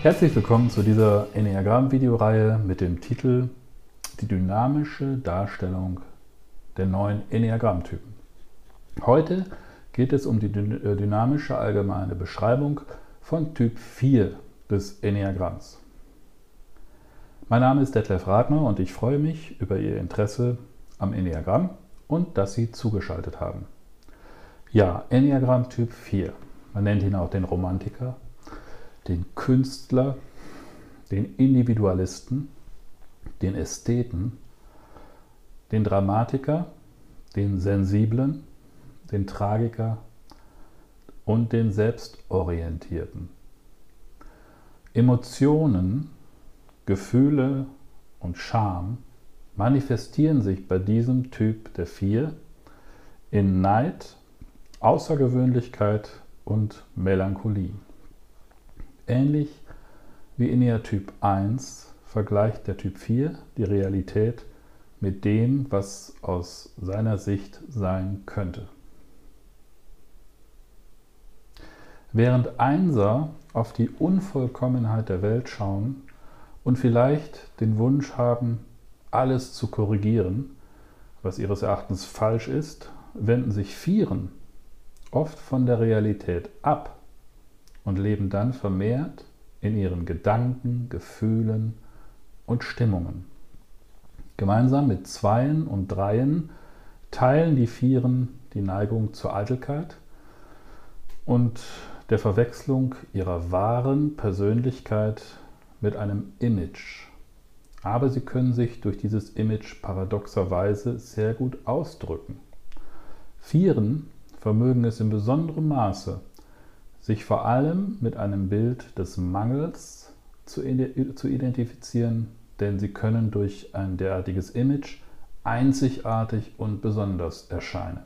Herzlich willkommen zu dieser Enneagramm-Videoreihe mit dem Titel Die dynamische Darstellung der neuen Enneagrammtypen. Heute geht es um die äh, dynamische allgemeine Beschreibung von Typ 4 des Enneagramms. Mein Name ist Detlef Radner und ich freue mich über Ihr Interesse am Enneagramm und dass Sie zugeschaltet haben. Ja, Enneagramm Typ 4. Man nennt ihn auch den Romantiker den Künstler, den Individualisten, den Ästheten, den Dramatiker, den Sensiblen, den Tragiker und den Selbstorientierten. Emotionen, Gefühle und Scham manifestieren sich bei diesem Typ der Vier in Neid, Außergewöhnlichkeit und Melancholie. Ähnlich wie in der Typ 1 vergleicht der Typ 4 die Realität mit dem, was aus seiner Sicht sein könnte. Während Einser auf die Unvollkommenheit der Welt schauen und vielleicht den Wunsch haben, alles zu korrigieren, was ihres Erachtens falsch ist, wenden sich Vieren oft von der Realität ab und leben dann vermehrt in ihren Gedanken, Gefühlen und Stimmungen. Gemeinsam mit Zweien und Dreien teilen die Vieren die Neigung zur Eitelkeit und der Verwechslung ihrer wahren Persönlichkeit mit einem Image. Aber sie können sich durch dieses Image paradoxerweise sehr gut ausdrücken. Vieren vermögen es in besonderem Maße, sich vor allem mit einem Bild des Mangels zu, identifizieren, denn sie können durch ein derartiges Image einzigartig und besonders erscheinen.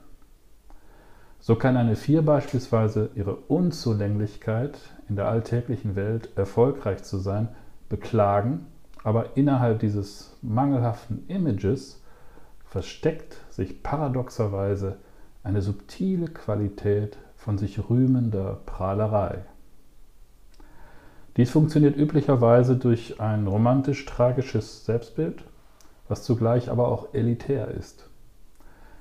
So kann eine Vier beispielsweise ihre Unzulänglichkeit in der alltäglichen Welt erfolgreich zu sein beklagen, aber innerhalb dieses mangelhaften Images versteckt sich paradoxerweise eine subtile Qualität von sich rühmender Prahlerei. Dies funktioniert üblicherweise durch ein romantisch-tragisches Selbstbild, was zugleich aber auch elitär ist.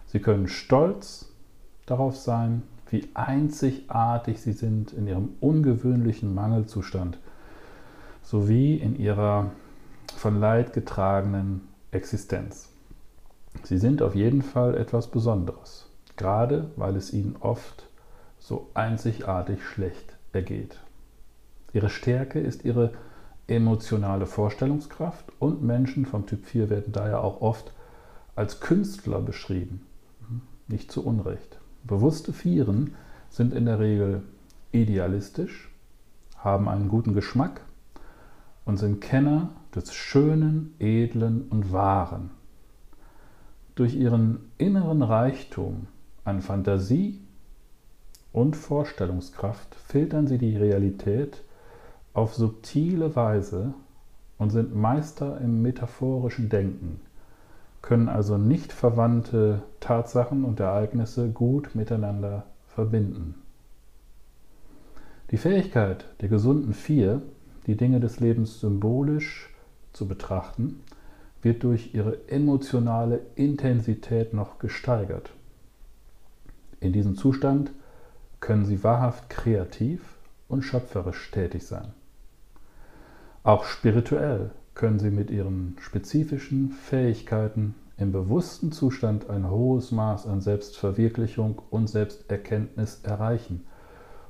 Sie können stolz darauf sein, wie einzigartig sie sind in ihrem ungewöhnlichen Mangelzustand sowie in ihrer von Leid getragenen Existenz. Sie sind auf jeden Fall etwas Besonderes, gerade weil es ihnen oft so einzigartig schlecht ergeht. Ihre Stärke ist ihre emotionale Vorstellungskraft und Menschen vom Typ 4 werden daher auch oft als Künstler beschrieben. Nicht zu Unrecht. Bewusste Vieren sind in der Regel idealistisch, haben einen guten Geschmack und sind Kenner des Schönen, Edlen und Wahren. Durch ihren inneren Reichtum an Fantasie und Vorstellungskraft filtern sie die Realität auf subtile Weise und sind Meister im metaphorischen Denken, können also nicht verwandte Tatsachen und Ereignisse gut miteinander verbinden. Die Fähigkeit der gesunden Vier, die Dinge des Lebens symbolisch zu betrachten, wird durch ihre emotionale Intensität noch gesteigert. In diesem Zustand können sie wahrhaft kreativ und schöpferisch tätig sein. Auch spirituell können sie mit ihren spezifischen Fähigkeiten im bewussten Zustand ein hohes Maß an Selbstverwirklichung und Selbsterkenntnis erreichen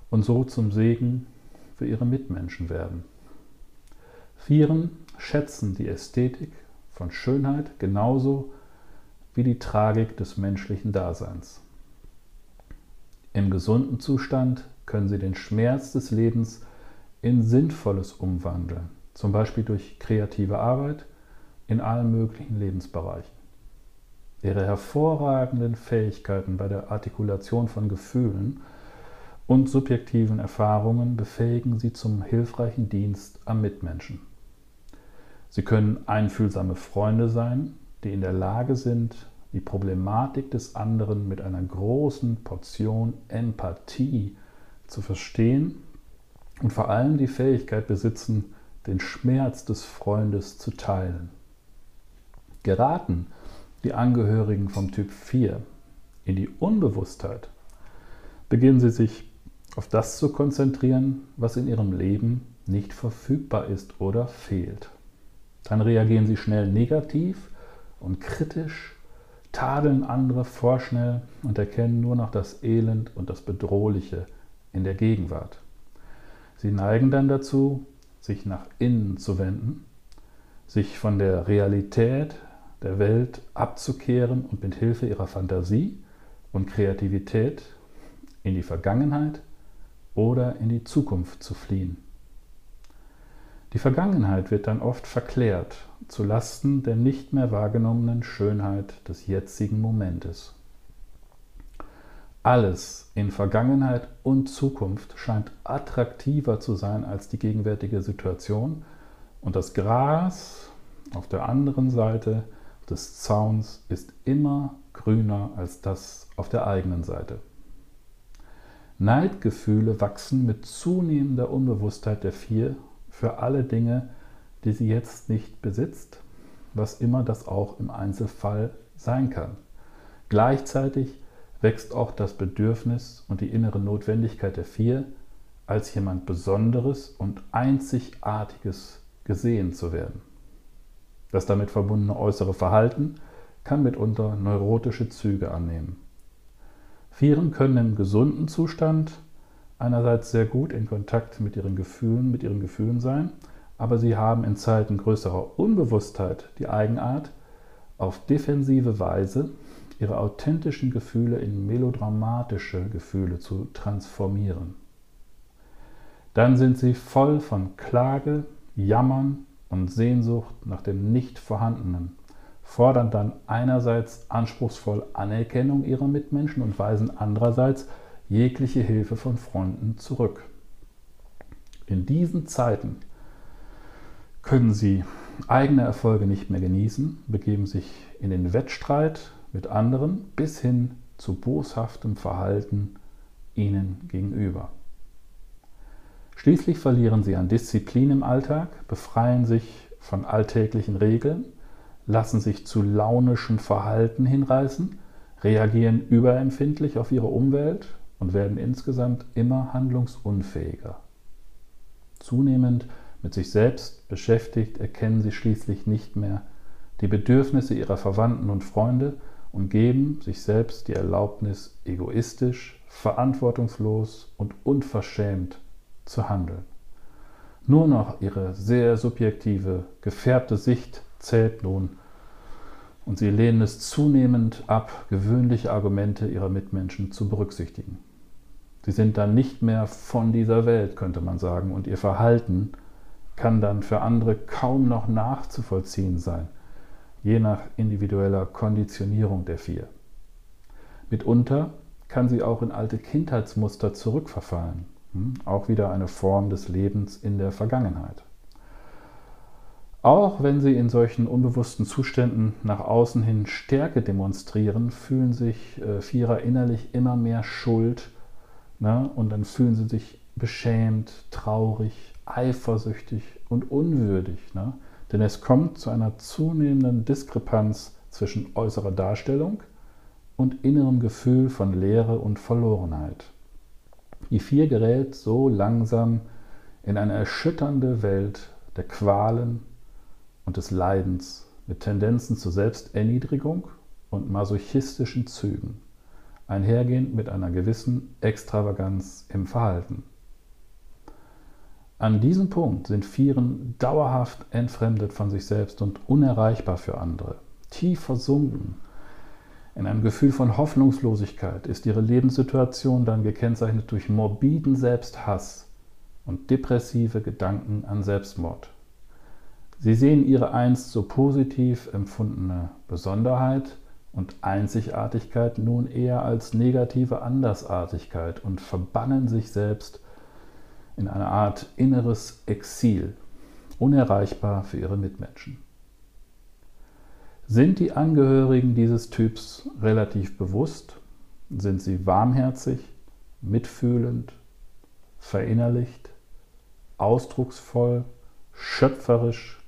und so zum Segen für ihre Mitmenschen werden. Vieren schätzen die Ästhetik von Schönheit genauso wie die Tragik des menschlichen Daseins. Im gesunden Zustand können Sie den Schmerz des Lebens in Sinnvolles umwandeln, zum Beispiel durch kreative Arbeit in allen möglichen Lebensbereichen. Ihre hervorragenden Fähigkeiten bei der Artikulation von Gefühlen und subjektiven Erfahrungen befähigen Sie zum hilfreichen Dienst am Mitmenschen. Sie können einfühlsame Freunde sein, die in der Lage sind, die Problematik des anderen mit einer großen Portion Empathie zu verstehen und vor allem die Fähigkeit besitzen, den Schmerz des Freundes zu teilen. Geraten die Angehörigen vom Typ 4 in die Unbewusstheit, beginnen sie sich auf das zu konzentrieren, was in ihrem Leben nicht verfügbar ist oder fehlt. Dann reagieren sie schnell negativ und kritisch, tadeln andere vorschnell und erkennen nur noch das Elend und das Bedrohliche in der Gegenwart. Sie neigen dann dazu, sich nach innen zu wenden, sich von der Realität der Welt abzukehren und mit Hilfe ihrer Fantasie und Kreativität in die Vergangenheit oder in die Zukunft zu fliehen. Die Vergangenheit wird dann oft verklärt zu Lasten der nicht mehr wahrgenommenen Schönheit des jetzigen Momentes. Alles in Vergangenheit und Zukunft scheint attraktiver zu sein als die gegenwärtige Situation und das Gras auf der anderen Seite des Zauns ist immer grüner als das auf der eigenen Seite. Neidgefühle wachsen mit zunehmender Unbewusstheit der Vier für alle Dinge, die sie jetzt nicht besitzt, was immer das auch im Einzelfall sein kann. Gleichzeitig wächst auch das Bedürfnis und die innere Notwendigkeit der Vier, als jemand Besonderes und Einzigartiges gesehen zu werden. Das damit verbundene äußere Verhalten kann mitunter neurotische Züge annehmen. Vieren können im gesunden Zustand einerseits sehr gut in Kontakt mit ihren Gefühlen, mit ihren Gefühlen sein, aber sie haben in Zeiten größerer Unbewusstheit die Eigenart, auf defensive Weise ihre authentischen Gefühle in melodramatische Gefühle zu transformieren. Dann sind sie voll von Klage, Jammern und Sehnsucht nach dem Nicht-Vorhandenen, fordern dann einerseits anspruchsvoll Anerkennung ihrer Mitmenschen und weisen andererseits jegliche Hilfe von Freunden zurück. In diesen Zeiten können sie eigene Erfolge nicht mehr genießen, begeben sich in den Wettstreit mit anderen bis hin zu boshaftem Verhalten ihnen gegenüber. Schließlich verlieren sie an Disziplin im Alltag, befreien sich von alltäglichen Regeln, lassen sich zu launischem Verhalten hinreißen, reagieren überempfindlich auf ihre Umwelt und werden insgesamt immer handlungsunfähiger. Zunehmend mit sich selbst beschäftigt, erkennen sie schließlich nicht mehr die Bedürfnisse ihrer Verwandten und Freunde und geben sich selbst die Erlaubnis, egoistisch, verantwortungslos und unverschämt zu handeln. Nur noch ihre sehr subjektive, gefärbte Sicht zählt nun und sie lehnen es zunehmend ab, gewöhnliche Argumente ihrer Mitmenschen zu berücksichtigen. Sie sind dann nicht mehr von dieser Welt, könnte man sagen, und ihr Verhalten kann dann für andere kaum noch nachzuvollziehen sein, je nach individueller Konditionierung der vier. Mitunter kann sie auch in alte Kindheitsmuster zurückverfallen, hm? auch wieder eine Form des Lebens in der Vergangenheit. Auch wenn sie in solchen unbewussten Zuständen nach außen hin Stärke demonstrieren, fühlen sich äh, Vierer innerlich immer mehr Schuld Ne? Und dann fühlen sie sich beschämt, traurig, eifersüchtig und unwürdig. Ne? Denn es kommt zu einer zunehmenden Diskrepanz zwischen äußerer Darstellung und innerem Gefühl von Leere und Verlorenheit. Die Vier gerät so langsam in eine erschütternde Welt der Qualen und des Leidens mit Tendenzen zur Selbsterniedrigung und masochistischen Zügen einhergehend mit einer gewissen Extravaganz im Verhalten. An diesem Punkt sind Vieren dauerhaft entfremdet von sich selbst und unerreichbar für andere. Tief versunken in einem Gefühl von Hoffnungslosigkeit ist ihre Lebenssituation dann gekennzeichnet durch morbiden Selbsthass und depressive Gedanken an Selbstmord. Sie sehen ihre einst so positiv empfundene Besonderheit und Einzigartigkeit nun eher als negative Andersartigkeit und verbannen sich selbst in eine Art inneres Exil, unerreichbar für ihre Mitmenschen. Sind die Angehörigen dieses Typs relativ bewusst? Sind sie warmherzig, mitfühlend, verinnerlicht ausdrucksvoll, schöpferisch,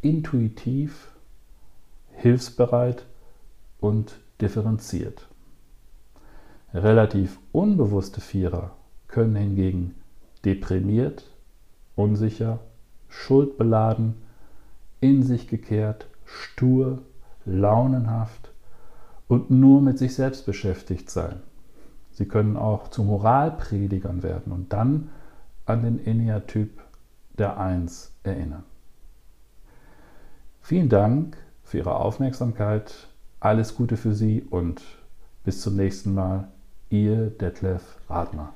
intuitiv, hilfsbereit und differenziert. Relativ unbewusste Vierer können hingegen deprimiert, unsicher, schuldbeladen, in sich gekehrt, stur, launenhaft und nur mit sich selbst beschäftigt sein. Sie können auch zu Moralpredigern werden und dann an den Enneatyp der Eins erinnern. Vielen Dank für Ihre Aufmerksamkeit. Alles Gute für Sie und bis zum nächsten Mal. Ihr Detlef Radner.